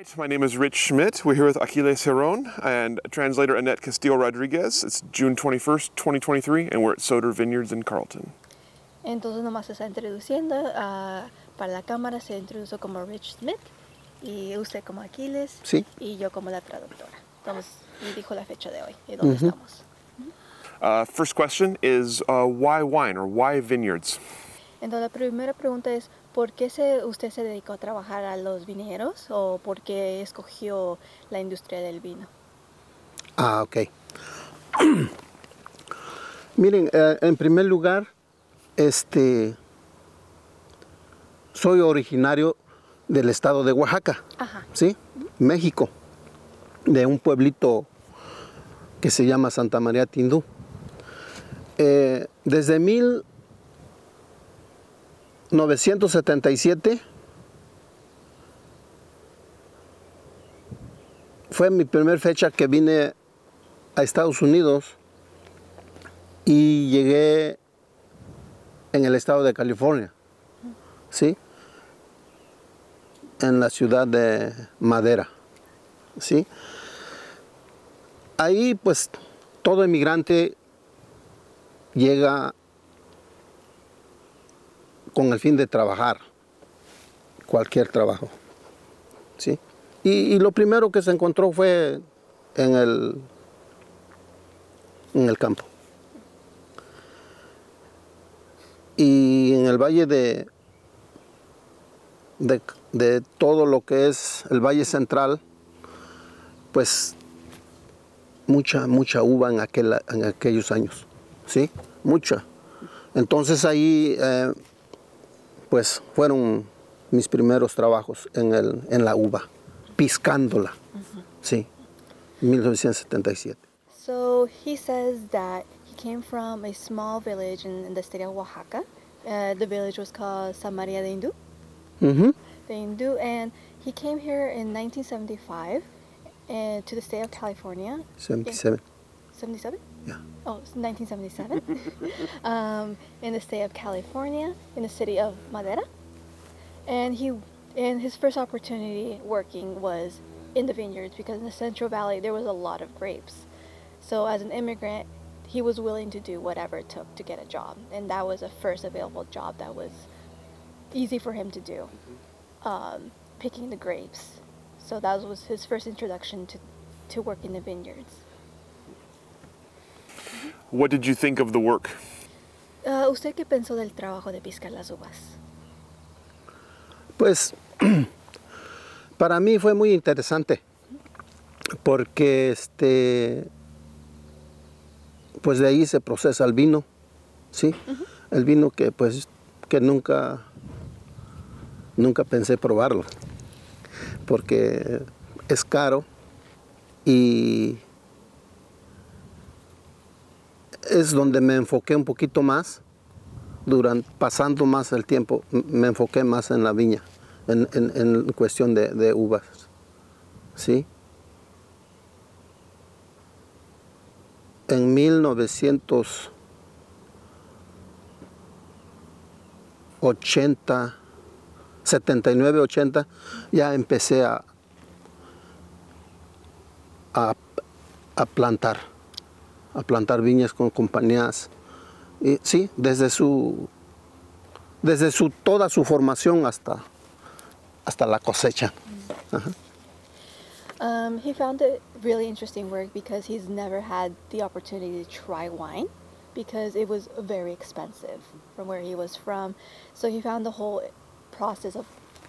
Right, my name is Rich Schmidt. We're here with Aquiles Heron and translator Annette Castillo Rodriguez. It's June 21st, 2023, and we're at Soder Vineyards in Carlton. Entonces nomás se está introduciendo, ah, para la cámara se introdujo como Rich Smith y usted como Aquiles Sí. y yo como la traductora. Entonces, y dijo la fecha de hoy y dónde estamos. Uh, first question is uh, why wine or why vineyards? Entonces la primera pregunta es, ¿por qué se, usted se dedicó a trabajar a los vineros o por qué escogió la industria del vino? Ah, ok. Miren, eh, en primer lugar, este, soy originario del estado de Oaxaca, Ajá. ¿sí? México, de un pueblito que se llama Santa María Tindú. Eh, desde 1977 fue mi primera fecha que vine a Estados Unidos y llegué en el estado de California, ¿sí? En la ciudad de Madera, ¿sí? Ahí pues todo inmigrante llega con el fin de trabajar, cualquier trabajo, ¿sí? Y, lo primero que se encontró fue en el, en el campo. Y en el valle de, de, de todo lo que es el valle central, pues mucha, mucha uva en, aquel, en aquellos años, ¿sí? Mucha. Entonces ahí, eh, pues fueron mis primeros trabajos en, el, en la uva, piscándola, sí, 1977. So he says that he came from a small village in, in the state of Oaxaca. Uh, the village was called San María de Hindú. Ujú. the Hindu, and he came here in 1975 and to the state of California. 77, 77? Yeah. Oh, it's 1977. um, in the state of California, in the city of Madera, and he and his first opportunity working was in the vineyards because in the Central Valley there was a lot of grapes. So as an immigrant, he was willing to do whatever it took to get a job, and that was a first available job that was easy for him to do, um, picking the grapes. So that was his first introduction to, to work in the vineyards. What did you think of the work? Ah, ¿Usted qué pensó del trabajo de piscar las uvas? Pues para mí fue muy interesante porque este pues de ahí se procesa el vino, ¿sí? El vino que pues que nunca nunca pensé probarlo porque es caro y es donde me enfoqué un poquito más durante pasando más el tiempo me enfoqué más en la viña en, en- en cuestión de, de uvas sí en 1980 79 80 ya empecé a a, a plantar a plantar viñas con compañías y sí, desde su desde su toda su formación hasta hasta la cosecha. Um, he found it really interesting work because he's never had the opportunity to try wine because it was very expensive from where he was from. So he found the whole process of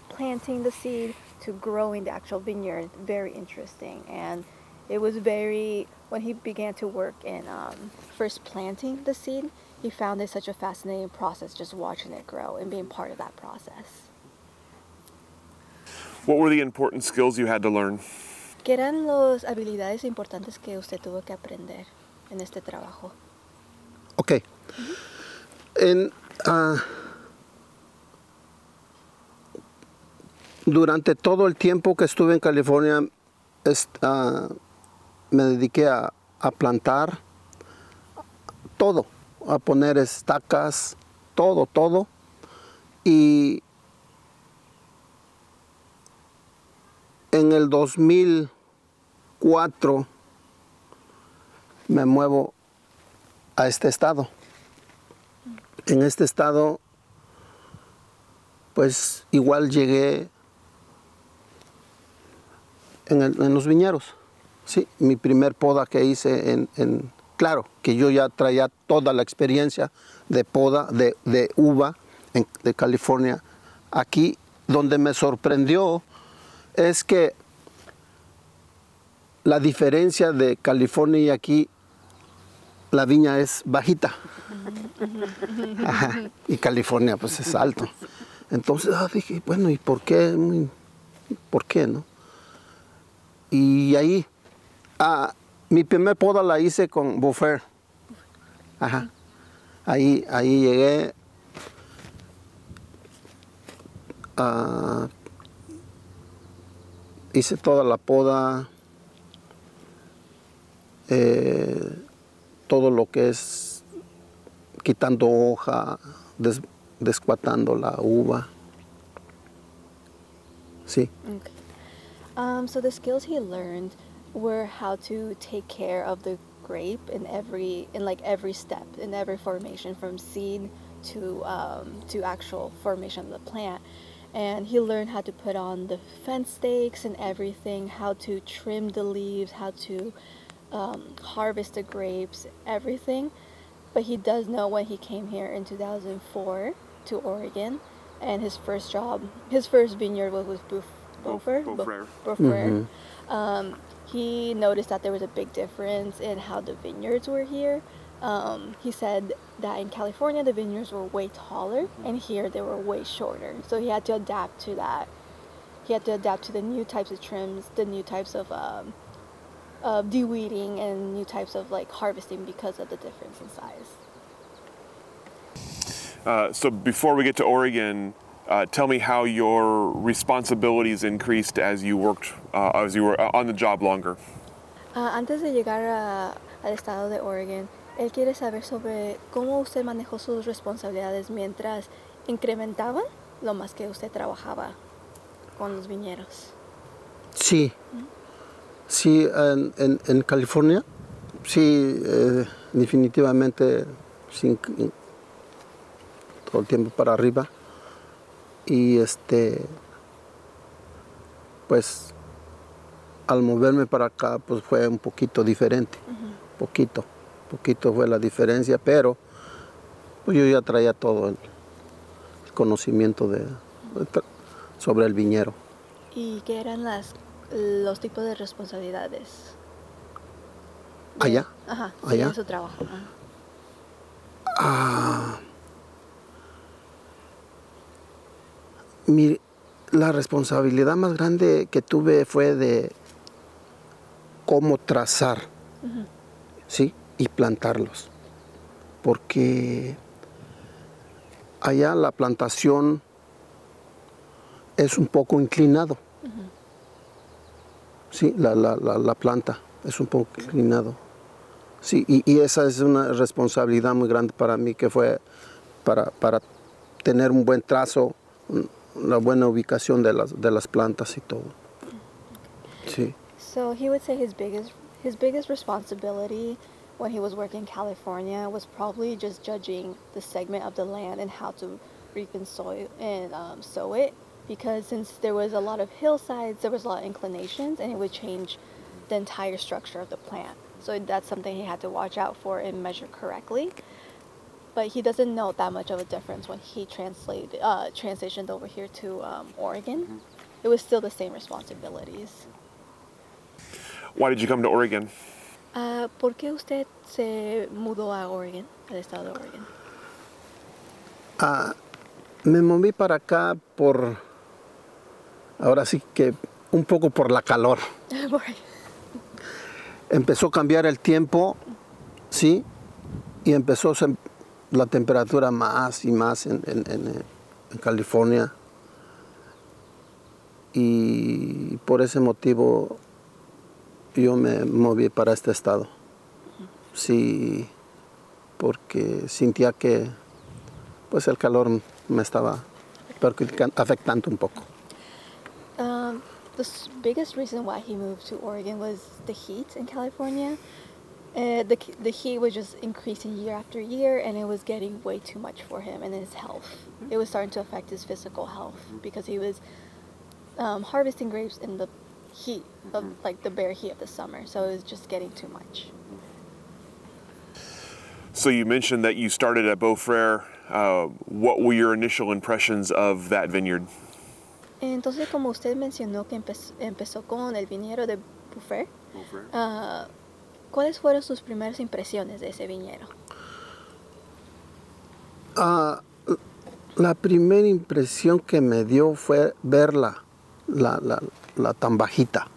planting the seed to growing the actual vineyard very interesting. And it was very, when he began to work in um, first planting the seed, he found it such a fascinating process just watching it grow and being part of that process. What were the important skills you had to learn? ¿Qué eran las habilidades importantes que usted tuvo que aprender en este trabajo? Ok. En, ah, durante todo el tiempo que estuve en California, est- ah, me dediqué a, a plantar todo, a poner estacas, todo, todo. Y en el 2004 me muevo a este estado. En este estado, pues igual llegué en, el- en los viñeros. Sí, mi primer poda que hice en, en- claro, que yo ya traía toda la experiencia de poda de, de uva en- de California. Aquí, donde me sorprendió es que la diferencia de California y aquí, la viña es bajita. Ajá, y California pues es alto. Entonces ah, dije, bueno, ¿y por qué? ¿Por qué, no? Y ahí, ah, mi primer poda la hice con Buffer. Ajá. Ahí, ahí llegué. ah, hice toda la poda. eh, todo lo que es quitando hoja, des- descuatando la uva. Sí. Okay. Um, so the skills he learned were how to take care of the grape in every in like every step in every formation from seed to um, to actual formation of the plant and he learned how to put on the fence stakes and everything how to trim the leaves how to um, harvest the grapes everything but he does know when he came here in 2004 to Oregon, and his first job, his first vineyard was with Beau- Beaufort. Beau- Beaufrere. Beaufrere. Um, he noticed that there was a big difference in how the vineyards were here. Um, he said that in California the vineyards were way taller, and here they were way shorter. So he had to adapt to that. He had to adapt to the new types of trims, the new types of um, of de-weeding and new types of like harvesting because of the difference in size. Uh, so before we get to Oregon, uh, tell me how your responsibilities increased as you worked, uh, as you were uh, on the job longer. Ah, antes de llegar a- al estado de Oregon, él quiere saber sobre cómo usted manejó sus responsabilidades mientras incrementaban lo más que usted trabajaba con los viñeros. Sí, sí, en, en- en California, sí, eh, definitivamente sin, todo el tiempo para arriba. Y este, pues, al moverme para acá, pues fue un poquito diferente, poquito, poquito fue la diferencia, pero pues yo ya traía todo el conocimiento de, sobre el viñero. ¿Y qué eran las, los tipos de responsabilidades? de- Allá. Ajá, Allá. en su trabajo. ajá. Mi, la responsabilidad más grande que tuve fue de cómo trazar, ¿sí? Y plantarlos. Porque allá la plantación es un poco inclinado. Sí, la, la- la- la planta es un poco inclinado. Sí, y, y esa es una responsabilidad muy grande para mí que fue para, para tener un buen trazo, una buena ubicación de las, de las plantas y todo. Sí. So he would say his biggest his biggest responsibility when he was working in California was probably just judging the segment of the land and how to reap and sow and um, sow it because since there was a lot of hillsides, there was a lot of inclinations, and it would change the entire structure of the plant. So that's something he had to watch out for and measure correctly. But he doesn't know that much of a difference when he translated uh, transitioned over here to um, Oregon. It was still the same responsibilities. Why did you come to Oregon? Ah, ¿Por qué usted se mudó a Oregon, al estado de Oregon? Me moví para acá por, ahora sí que un poco por la calor. Empezó a cambiar el tiempo, ¿sí? y empezó se- la temperatura más y más en, en- en- California. Y por ese motivo yo me moví para este estado. Sí, porque sentía que pues el calor me estaba afectando un poco. Um, the biggest reason why he moved to Oregon was the heat in California. Uh, the, the heat was just increasing year after year, and it was getting way too much for him and his health. It was starting to affect his physical health because he was um, harvesting grapes in the heat of like the bare heat of the summer, so it was just getting too much. So you mentioned that you started at Beaufrere. Uh, what were your initial impressions of that vineyard? Entonces, como usted mencionó que empezó, empezó con el viñero de Buffer, ah, ¿cuáles fueron sus primeras impresiones de ese viñero? Ah, la primera impresión que me dio fue verla, la, la, la tan bajita.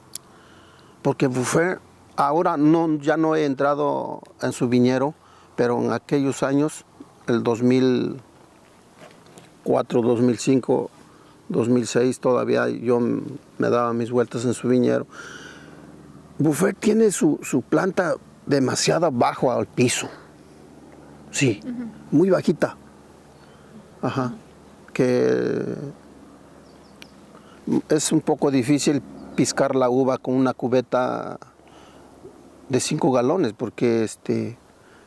Porque Buffet, ahora no, ya no he entrado en su viñero, pero en aquellos años, el 2004, 2005, 2006, todavía yo me daba mis vueltas en su viñero. Buffet tiene su, su planta demasiado bajo al piso. Sí, muy bajita. Ajá. Que es un poco difícil piscar la uva con una cubeta de 5 galones porque este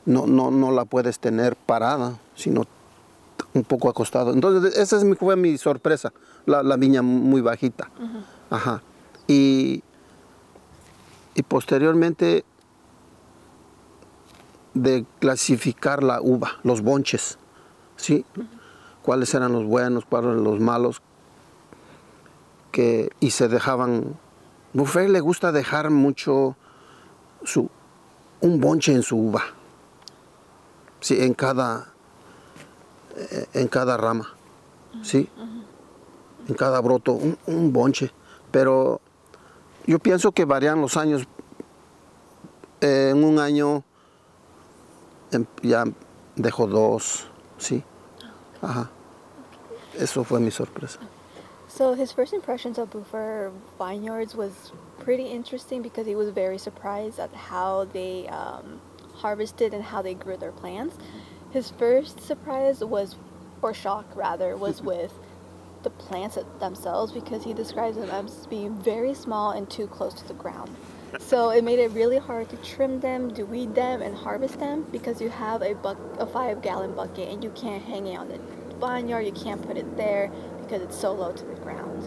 no, no, no la puedes tener parada, sino un poco acostado. Entonces, esa es mi, fue mi sorpresa, la, la viña muy bajita. Ajá. Y, y posteriormente de clasificar la uva, los bonches, ¿sí? Cuáles eran los buenos, cuáles eran los malos, que, y se dejaban... Buffet le gusta dejar mucho su, un bonche en su uva, ¿sí? En cada, eh, en cada rama, ¿sí? En cada broto, un, un bonche. Pero yo pienso que varían los años. Eh, en un año ya dejó dos, ¿sí? Ajá. Eso fue mi sorpresa. So his first impressions of Buffer vineyards was pretty interesting because he was very surprised at how they um, harvested and how they grew their plants. His first surprise was, or shock rather, was with the plants themselves because he describes them as being very small and too close to the ground. So it made it really hard to trim them, to weed them, and harvest them because you have a buck, a five gallon bucket, and you can't hang it on the vineyard. You can't put it there because it's so low to the ground.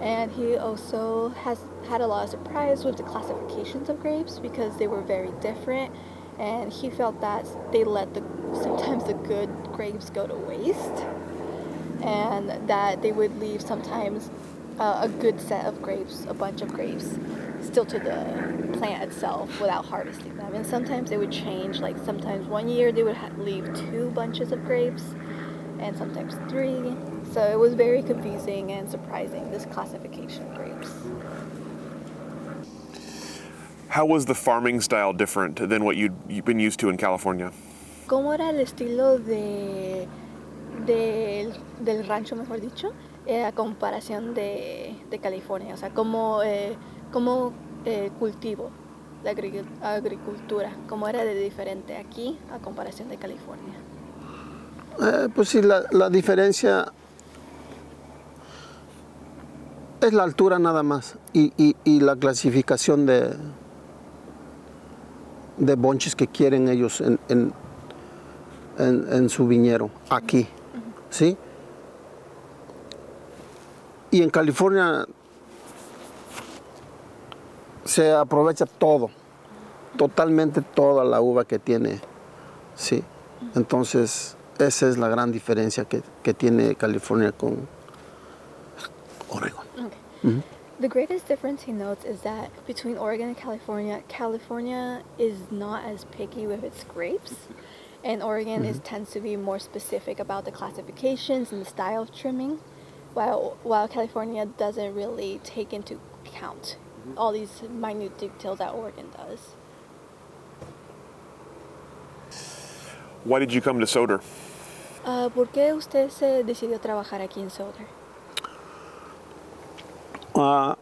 And he also has had a lot of surprise with the classifications of grapes because they were very different. And he felt that they let the sometimes the good grapes go to waste, and that they would leave sometimes uh, a good set of grapes, a bunch of grapes, still to the plant itself without harvesting them. And sometimes they would change. Like sometimes one year they would ha- leave two bunches of grapes, and sometimes three. So it was very confusing and surprising this classification of grapes. How was the farming style different than what you'd, you've been used to in California? ¿Cómo era el estilo de, del- del rancho, mejor dicho, eh, a comparación de, de California? O sea, ¿cómo, eh, cómo eh, cultivo la agri- agricultura? ¿Cómo era de diferente aquí a comparación de California? Eh, pues sí, la, la diferencia es la altura nada más y, y- y la clasificación de, de bonches que quieren ellos en, en- en- en su viñero, aquí, ¿sí? Y en California se aprovecha todo, totalmente toda la uva que tiene, ¿sí? Entonces, esa es la gran diferencia que, que tiene California con Oregon. Okay. The greatest difference he notes is that between Oregon and California, California is not as picky with its grapes, and Oregon is tends to be more specific about the classifications and the style of trimming, while while California doesn't really take into account all these minute details that Oregon does. Why did you come to Soder? Ah, ¿Por qué usted se decidió trabajar aquí en Soder? Ah,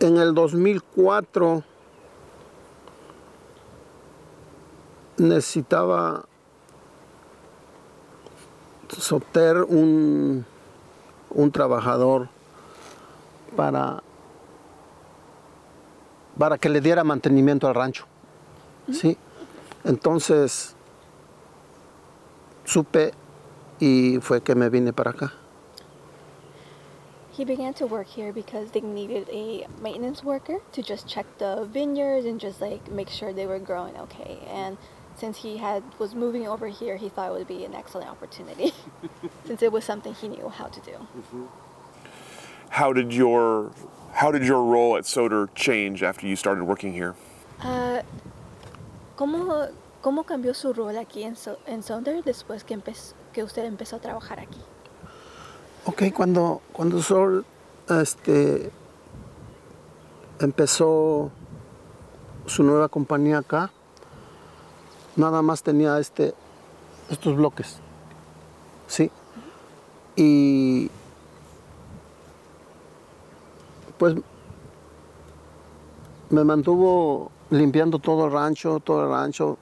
en el 2004 necesitaba obtener un, un trabajador para, para que le diera mantenimiento al rancho. ¿sí? Entonces supe y fue que me vine para acá. He began to work here because they needed a maintenance worker to just check the vineyards and just like make sure they were growing okay. And since he had was moving over here, he thought it would be an excellent opportunity since it was something he knew how to do. How did your how did your role at Soder change after you started working here? Ah, ¿cómo, ¿Cómo cambió su rol aquí en, So- en Sonder después que, empezó, que usted empezó a trabajar aquí? Ok, cuando, cuando Sol este, empezó su nueva compañía acá, nada más tenía este, estos bloques. ¿Sí? Y pues me mantuvo limpiando todo el rancho, todo el rancho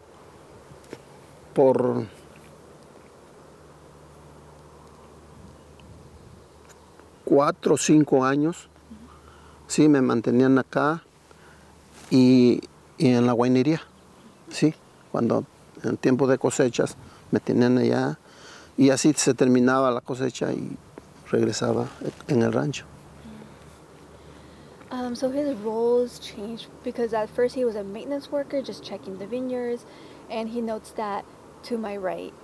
por cuatro o cinco años. Sí, me mantenían acá y, y en la guainería. Sí, cuando en tiempo de cosechas me tenían allá y así se terminaba la cosecha y regresaba en el rancho. Um, so his roles changed because at first he was a maintenance worker, just checking the vineyards, and he notes that to my right,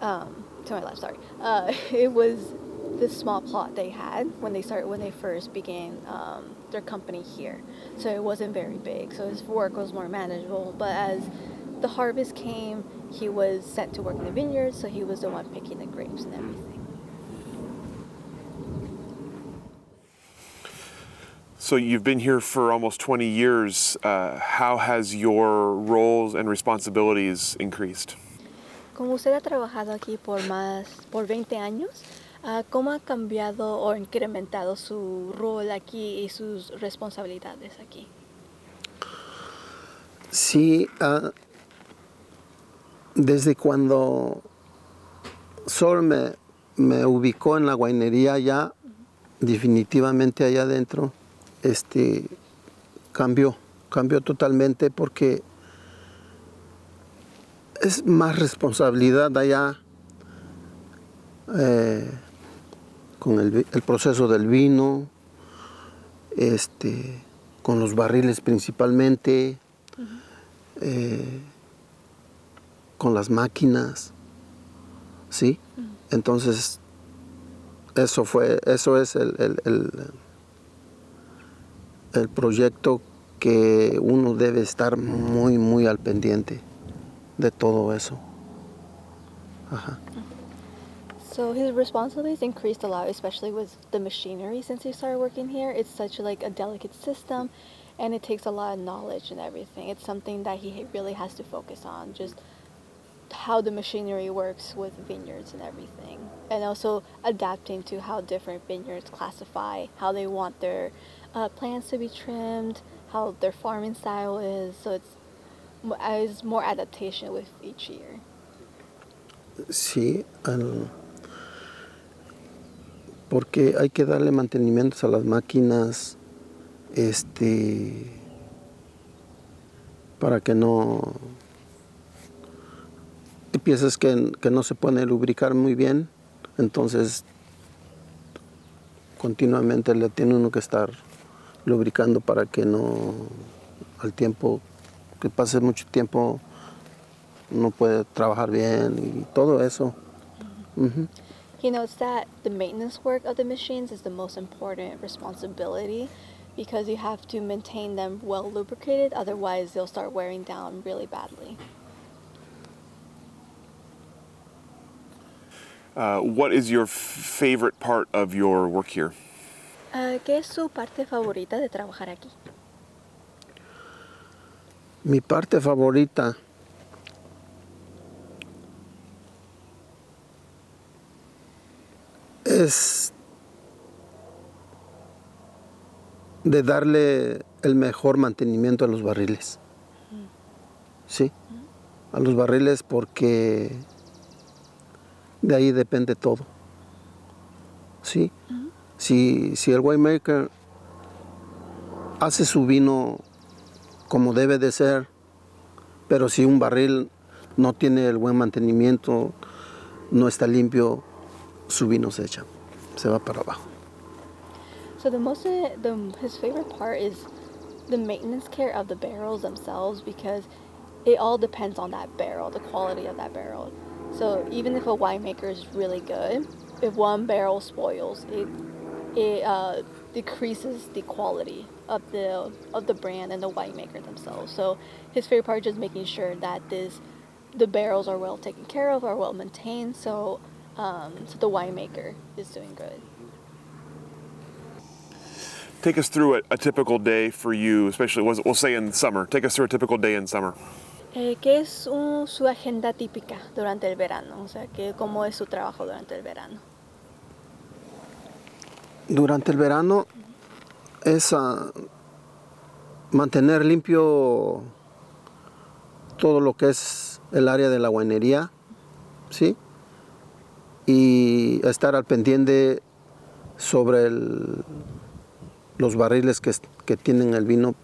um, to my left, sorry, uh, it was this small plot they had when they started when they first began um, their company here. So it wasn't very big, so his work was more manageable. But as the harvest came, he was sent to work in the vineyards, so he was the one picking the grapes and everything. So you've been here for almost 20 years. Uh, how has your roles and responsibilities increased? Como usted ha trabajado aquí por más, por 20 años, ah, ¿cómo ha cambiado o incrementado su rol aquí y sus responsabilidades aquí? Sí, ah, desde cuando Sol me, me ubicó en la guainería ya, definitivamente allá adentro, este, cambió, cambió totalmente porque es más responsabilidad allá eh, con el, proceso del vino, este, con los barriles principalmente, eh, con las máquinas, ¿sí? Mm. Entonces, eso fue, eso es el, el- el- el proyecto que uno debe estar muy, muy al pendiente de todo eso. Ajá. So his responsibilities increased a lot, especially with the machinery since he started working here. It's such like a delicate system and it takes a lot of knowledge and everything. It's something that he really has to focus on, just how the machinery works with vineyards and everything. And also adapting to how different vineyards classify, how they want their uh, plants to be trimmed, how their farming style is. So it's, it's more adaptation with each year. Sí, porque hay que darle mantenimientos a las máquinas, este, para que no, hay piezas que, que no se pueden lubricar muy bien, entonces continuamente le tiene uno que estar lubricando para que no, al tiempo, que pase mucho tiempo, no puede trabajar bien y todo eso. Ujú. He notes that the maintenance work of the machines is the most important responsibility because you have to maintain them well lubricated, otherwise, they'll start wearing down really badly. Uh, what is your favorite part of your work here? Ah, ¿Qué es su parte favorita de trabajar aquí? Mi parte favorita es de darle el mejor mantenimiento a los barriles. Sí, a los barriles porque de ahí depende todo. Si, si el winemaker hace su vino como debe de ser, pero si un barril no tiene el buen mantenimiento, no está limpio, su vino se echa, se va para abajo. So the most uh, the his favorite part is the maintenance care of the barrels themselves because it all depends on that barrel, the quality of that barrel. So even if a winemaker is really good, if one barrel spoils, it it uh, decreases the quality of the of the brand and the winemaker themselves. So his favorite part is just making sure that this the barrels are well taken care of, are well maintained, so um, so the winemaker is doing good. Take us through a, a typical day for you, especially we'll we'll say in summer. Take us through a typical day in summer. Eh, ¿Qué es su agenda típica durante el verano? O sea, ¿qué, ¿cómo es su trabajo durante el verano? Durante el verano es ah, mantener limpio todo lo que es el área de la guanería, ¿sí? Y estar al pendiente sobre los barriles que, que tienen el vino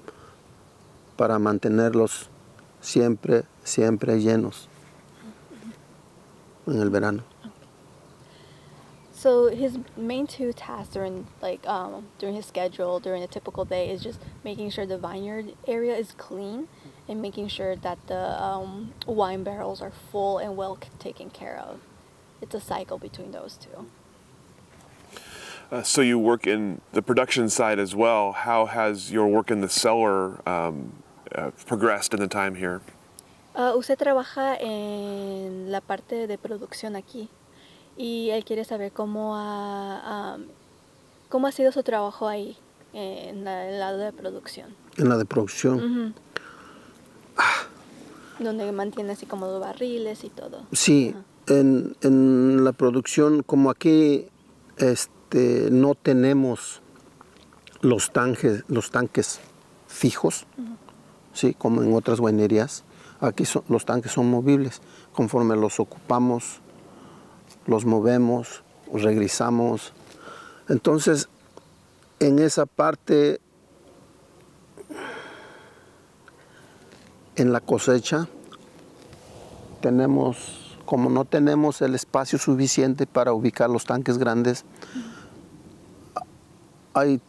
para mantenerlos siempre, siempre llenos en el verano. So his main two tasks during like um, during his schedule during a typical day is just making sure the vineyard area is clean and making sure that the um, wine barrels are full and well taken care of. It's a cycle between those two. Uh, so you work in the production side as well. How has your work in the cellar um, uh, progressed in the time here? Ah, usted trabaja en la parte de producción aquí y él quiere saber cómo ha, am, cómo ha sido su trabajo ahí en la- el lado de producción. En la de producción. Donde mantiene así como los barriles y todo. Sí, en, en la producción, como aquí este, no tenemos los tanques, los tanques fijos, sí, como en otras guainerías, aquí los tanques son movibles. Conforme los ocupamos, los movemos, regresamos. Entonces, en esa parte, en la cosecha, tenemos, como no tenemos el espacio suficiente para ubicar los tanques grandes, hay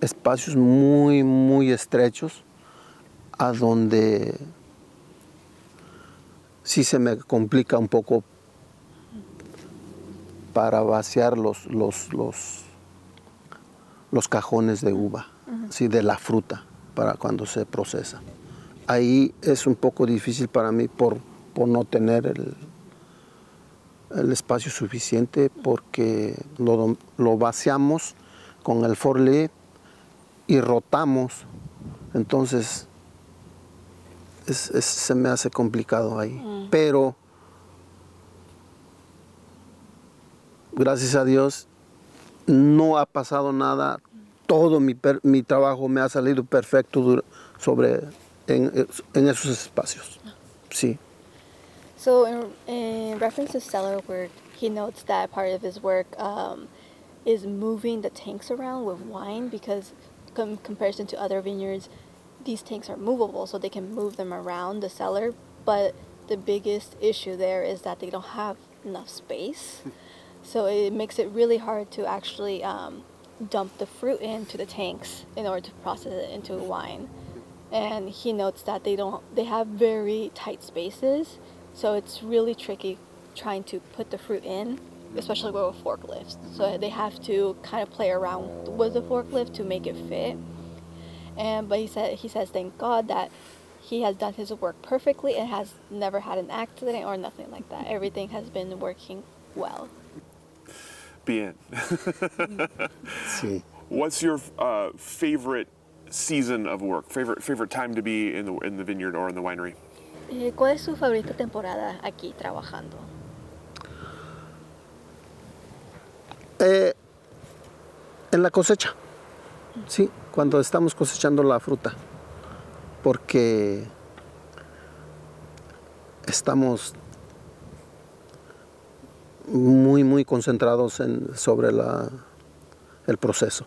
espacios muy, muy estrechos a donde sí se me complica un poco para vaciar los, los, los, los cajones de uva, sí, de la fruta, para cuando se procesa. Ahí es un poco difícil para mí por, por no tener el, el espacio suficiente porque lo, lo vaciamos con el forlé y rotamos. Entonces es- es- se me hace complicado ahí. Pero gracias a Dios no ha pasado nada. Todo mi, per- mi trabajo me ha salido perfecto dur- sobre, en, en esos espacios. Sí. So in, in reference to cellar work, he notes that part of his work um, is moving the tanks around with wine because com- comparison to other vineyards, these tanks are movable so they can move them around the cellar. But the biggest issue there is that they don't have enough space. So it makes it really hard to actually um, dump the fruit into the tanks in order to process it into wine. And he notes that they don't they have very tight spaces, so it's really tricky trying to put the fruit in, especially with forklifts. So they have to kind of play around with the forklift to make it fit. And but he said he says thank God that he has done his work perfectly and has never had an accident or nothing like that. Everything has been working well. Bien. Sí. What's your uh, favorite season of work? Favorite favorite time to be in the in the vineyard or in the winery? Eh, ¿Cuál es su favorita temporada aquí trabajando? Eh, en la cosecha, sí, cuando estamos cosechando la fruta, porque estamos muy, muy concentrados en, sobre la, el proceso.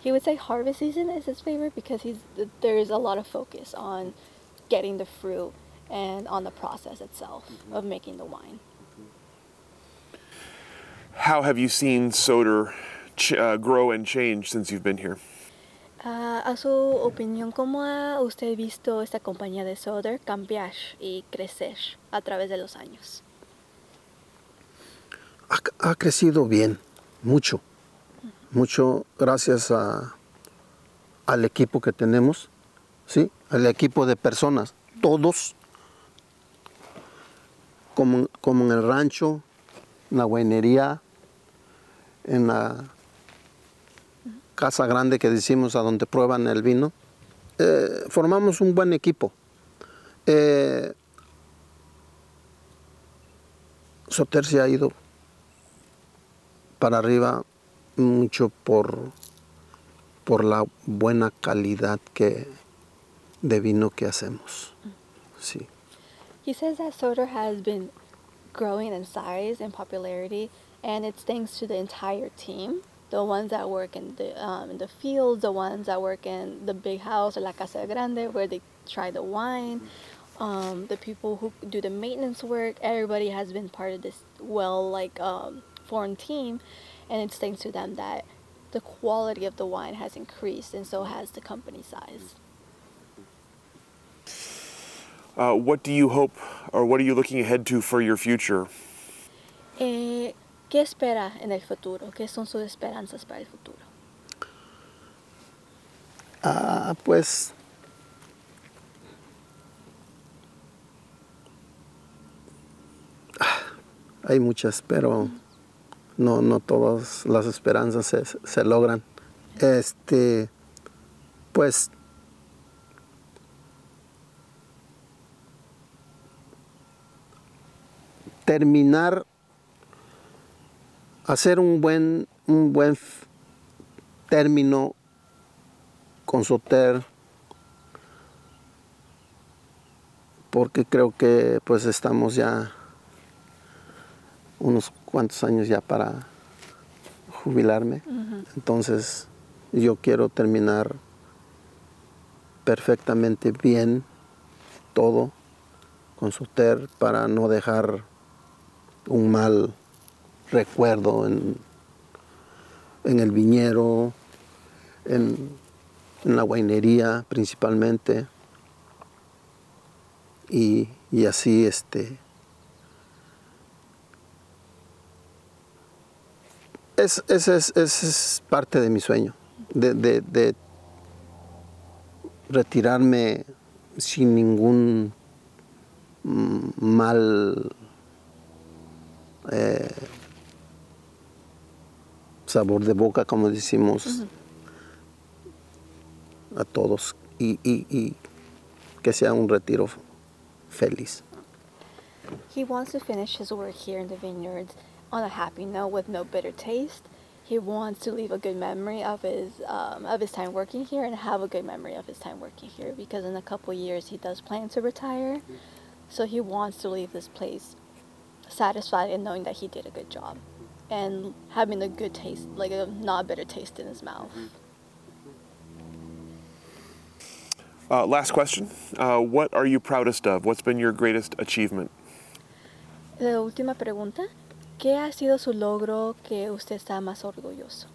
He would say harvest season is his favorite because he's there is a lot of focus on getting the fruit and on the process itself of making the wine. How have you seen Soder ch- uh, grow and change since you've been here? Ah, a su opinión, ¿cómo ha usted visto esta compañía de Soder cambiar y crecer a través de los años? ha, ha crecido bien, mucho, mucho gracias a, al equipo que tenemos, ¿sí? al equipo de personas, todos, como, como en el rancho, en la guainería, en la casa grande que decimos a donde prueban el vino, eh, formamos un buen equipo. Eh, Soter se ha ido para arriba mucho por, por la buena calidad que, de vino que hacemos. Sí. He says that Soder has been growing in size and popularity, and it's thanks to the entire team. The ones that work in the um, in the fields, the ones that work in the big house or la casa grande, where they try the wine, um, the people who do the maintenance work. Everybody has been part of this well, like um, formed team, and it's thanks to them that the quality of the wine has increased, and so has the company size. Uh, what do you hope, or what are you looking ahead to for your future? Eh, ¿Qué espera en el futuro? ¿Qué son sus esperanzas para el futuro? Ah, pues ah, hay muchas, pero no, no todas las esperanzas se, se logran. Este, pues terminar, hacer un buen, un buen término con Soter, porque creo que pues estamos ya unos cuantos años ya para jubilarme. Entonces yo quiero terminar perfectamente bien todo con Soter para no dejar un mal recuerdo en, en el viñero, en, en la guainería principalmente. Y, y así este es, es, es parte de mi sueño, de, de- de retirarme sin ningún mm, mal eh, sabor de boca, como decimos a todos, y, y- y que sea un retiro feliz. He wants to finish his work here in the vineyards on a happy note with no bitter taste. He wants to leave a good memory of his um, of his time working here and have a good memory of his time working here because in a couple years he does plan to retire. So he wants to leave this place satisfied in knowing that he did a good job and having a good taste, like a not bitter taste in his mouth. Uh, last question. Uh, what are you proudest of? What's been your greatest achievement? La última pregunta, ¿qué ha sido su logro que usted está más orgulloso?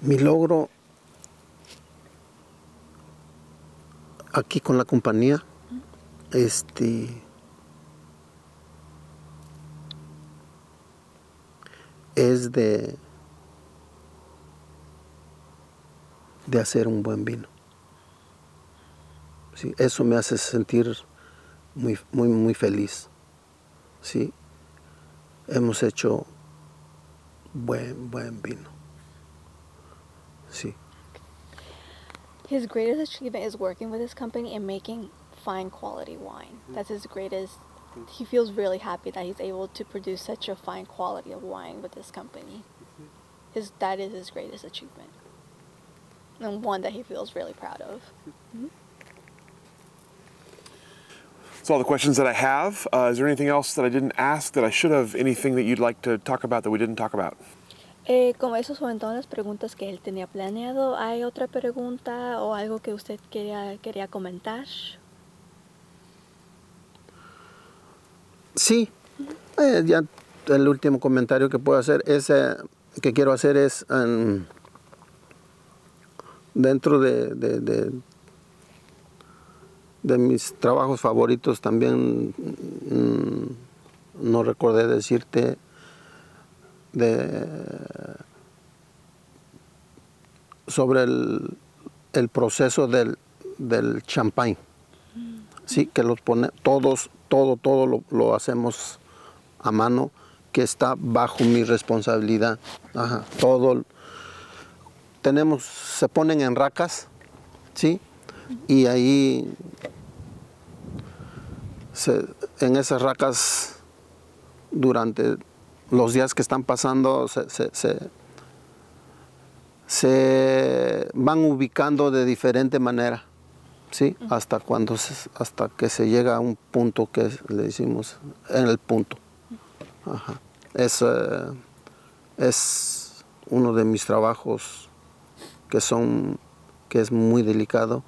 Mi logro aquí con la compañía, este, es de, de hacer un buen vino. Sí, eso me hace sentir muy, muy, muy feliz. Sí, hemos hecho buen, buen vino. sí. His greatest achievement is working with his company and making fine quality wine. That's his greatest. He feels really happy that he's able to produce such a fine quality of wine with this company. His that is his greatest achievement, and one that he feels really proud of. That's all the questions that I have. Uh, is there anything else that I didn't ask that I should have? Anything that you'd like to talk about that we didn't talk about? Eh, como esos fueron todas las preguntas que él tenía planeado, ¿hay otra pregunta o algo que usted quería, quería comentar? Sí, eh, ya el último comentario que puedo hacer es que quiero hacer es em, dentro de, de, de- de mis trabajos favoritos también mm, no recordé decirte de sobre el, el proceso del, del champán. Sí, que los pone, todos, todo, todo lo, hacemos a mano, que está bajo mi responsabilidad. Todo. Tenemos, se ponen en racas, ¿sí? Y ahí, se- en esas racas, durante los días que están pasando, se van ubicando de diferente manera. ¿Sí? Hasta cuando se- hasta que se llega a un punto que le decimos en el punto. Ajá. Es, eh, es uno de mis trabajos que son que es muy delicado,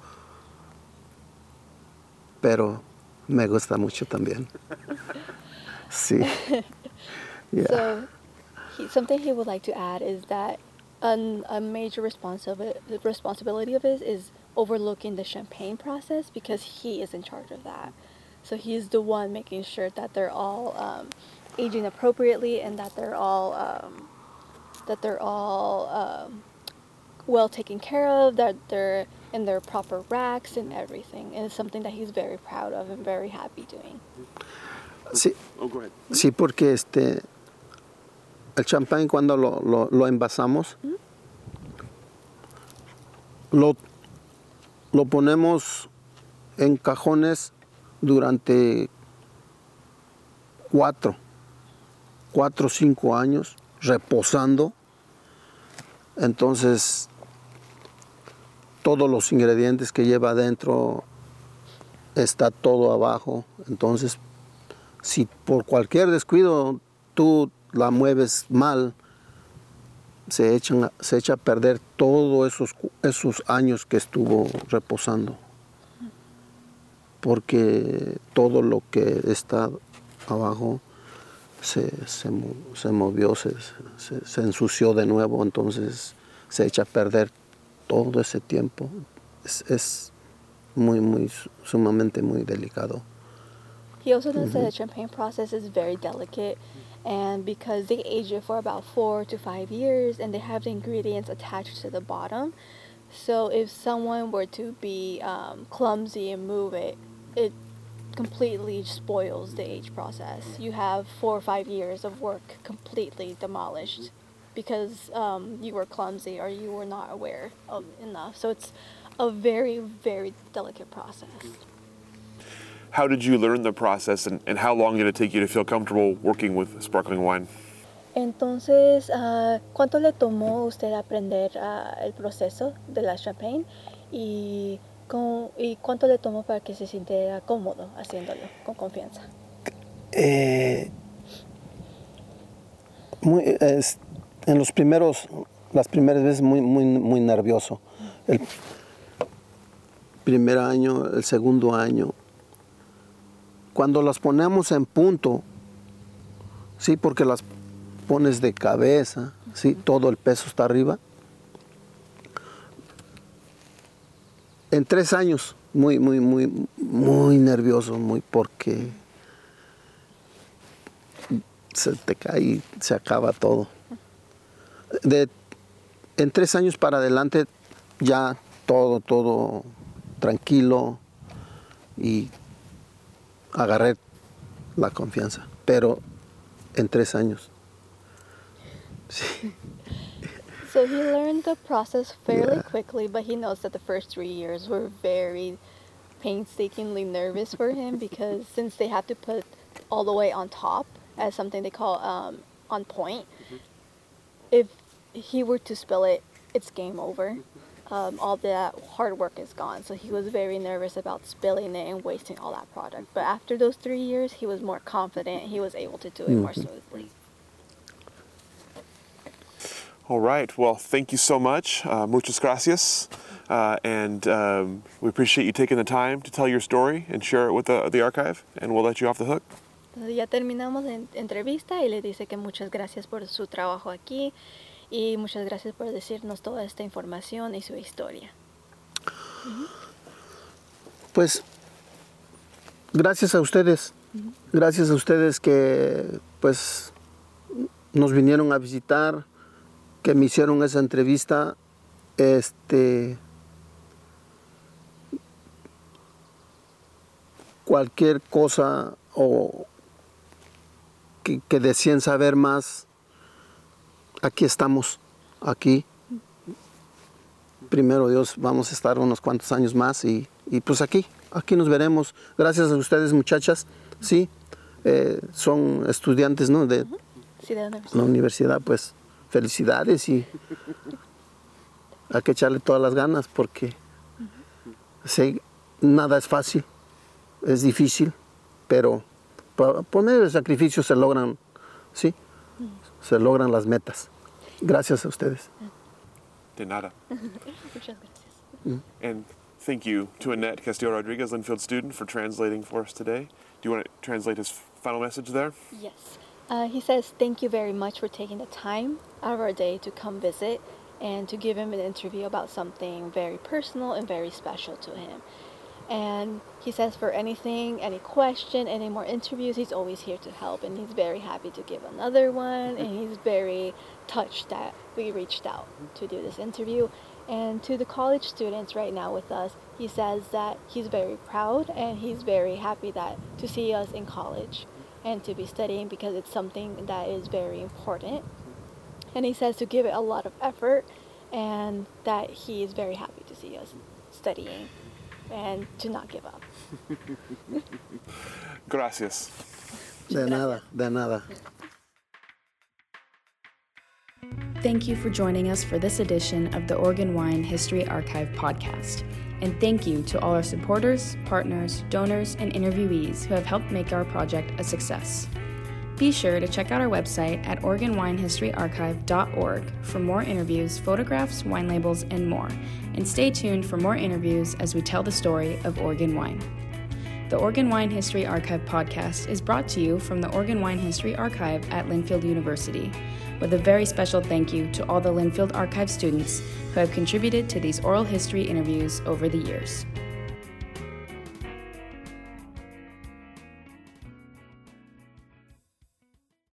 pero me gusta mucho también. Sí. Yeah. So, he, something he would like to add is that an, a major responsibility responsibility of his is overlooking the champagne process because he is in charge of that. So he's the one making sure that they're all um, aging appropriately and that they're all um, that they're all um, well taken care of. That they're in their proper racks and everything. And it's something that he's very proud of and very happy doing. Sí, Oh, go ahead. Sí, porque este el champán cuando lo, lo- lo envasamos, lo, lo ponemos en cajones durante cuatro, cuatro o cinco años, reposando. Entonces, todos los ingredientes que lleva adentro está todo abajo. Entonces, si por cualquier descuido tú la mueves mal, se, echan, se echa a perder todos esos, esos años que estuvo reposando. Porque todo lo que está abajo se, se se movió, se, se- se ensució de nuevo, entonces se echa a perder todo ese tiempo. Es, es muy, muy, sumamente muy delicado. He also knows that the champagne process is very delicate, and because they age it for about four to five years, and they have the ingredients attached to the bottom, so if someone were to be um, clumsy and move it, it completely spoils the age process. You have four or five years of work completely demolished because um, you were clumsy or you were not aware of enough. So it's a very, very delicate process. How did you learn the process and, and how long did it take you to feel comfortable working with sparkling wine? Entonces, ah, ¿cuánto le tomó usted aprender ah, el proceso de la champagne y, con- y cuánto le tomó para que se sintiera cómodo haciéndolo con confianza? Eh, muy, es- en los primeros, las primeras veces muy, muy, muy nervioso. El primer año, el segundo año. Cuando las ponemos en punto, sí, porque las pones de cabeza, sí, todo el peso está arriba. En tres años, muy, muy, muy, muy nervioso, muy porque se te cae y se acaba todo. De, en tres años para adelante ya todo, todo tranquilo y agarré la confianza. Pero en tres años. Sí. So he learned the process fairly Yeah. quickly, but he knows that the first three years were very painstakingly nervous for him because since they have to put all the way on top as something they call um, on point, if he were to spill it, it's game over. Um, all that hard work is gone. So he was very nervous about spilling it and wasting all that product. But after those three years, he was more confident. He was able to do it more smoothly. All right. Well, thank you so much. Uh, muchas gracias. Uh, and um, we appreciate you taking the time to tell your story and share it with the, the archive. And we'll let you off the hook. Entonces ya terminamos la entrevista y le dice que muchas gracias por su trabajo aquí y muchas gracias por decirnos toda esta información y su historia. Pues gracias a ustedes, gracias a ustedes que pues nos vinieron a visitar, que me hicieron esa entrevista, este cualquier cosa o que, que deseen saber más, aquí estamos, aquí. Primero Dios, vamos a estar unos cuantos años más y, y pues aquí, aquí nos veremos. Gracias a ustedes muchachas, sí, eh, son estudiantes ¿no? de Sí, de la la universidad. pues felicidades y hay que echarle todas las ganas porque sí, nada es fácil, es difícil, pero por, medio del sacrificio se logran, sí, se logran las metas. Gracias a ustedes. De nada. Muchas gracias. And thank you to Annette Castillo Rodriguez, Linfield student, for translating for us today. Do you want to translate his final message there? Yes. Uh, he says, Thank you very much for taking the time out of our day to come visit and to give him an interview about something very personal and very special to him. And he says, For anything, any question, any more interviews, he's always here to help. And he's very happy to give another one. And he's very touched that we reached out to do this interview. And to the college students right now with us, he says that he's very proud and he's very happy that to see us in college and to be studying because it's something that is very important. And he says to give it a lot of effort and that he is very happy to see us studying and to not give up. Gracias. De nada, de nada. Thank you for joining us for this edition of the Oregon Wine History Archive podcast. And thank you to all our supporters, partners, donors, and interviewees who have helped make our project a success. Be sure to check out our website at OregonWineHistoryArchive.org for more interviews, photographs, wine labels, and more. And stay tuned for more interviews as we tell the story of Oregon wine. The Oregon Wine History Archive podcast is brought to you from the Oregon Wine History Archive at Linfield University, with a very special thank you to all the Linfield Archive students who have contributed to these oral history interviews over the years.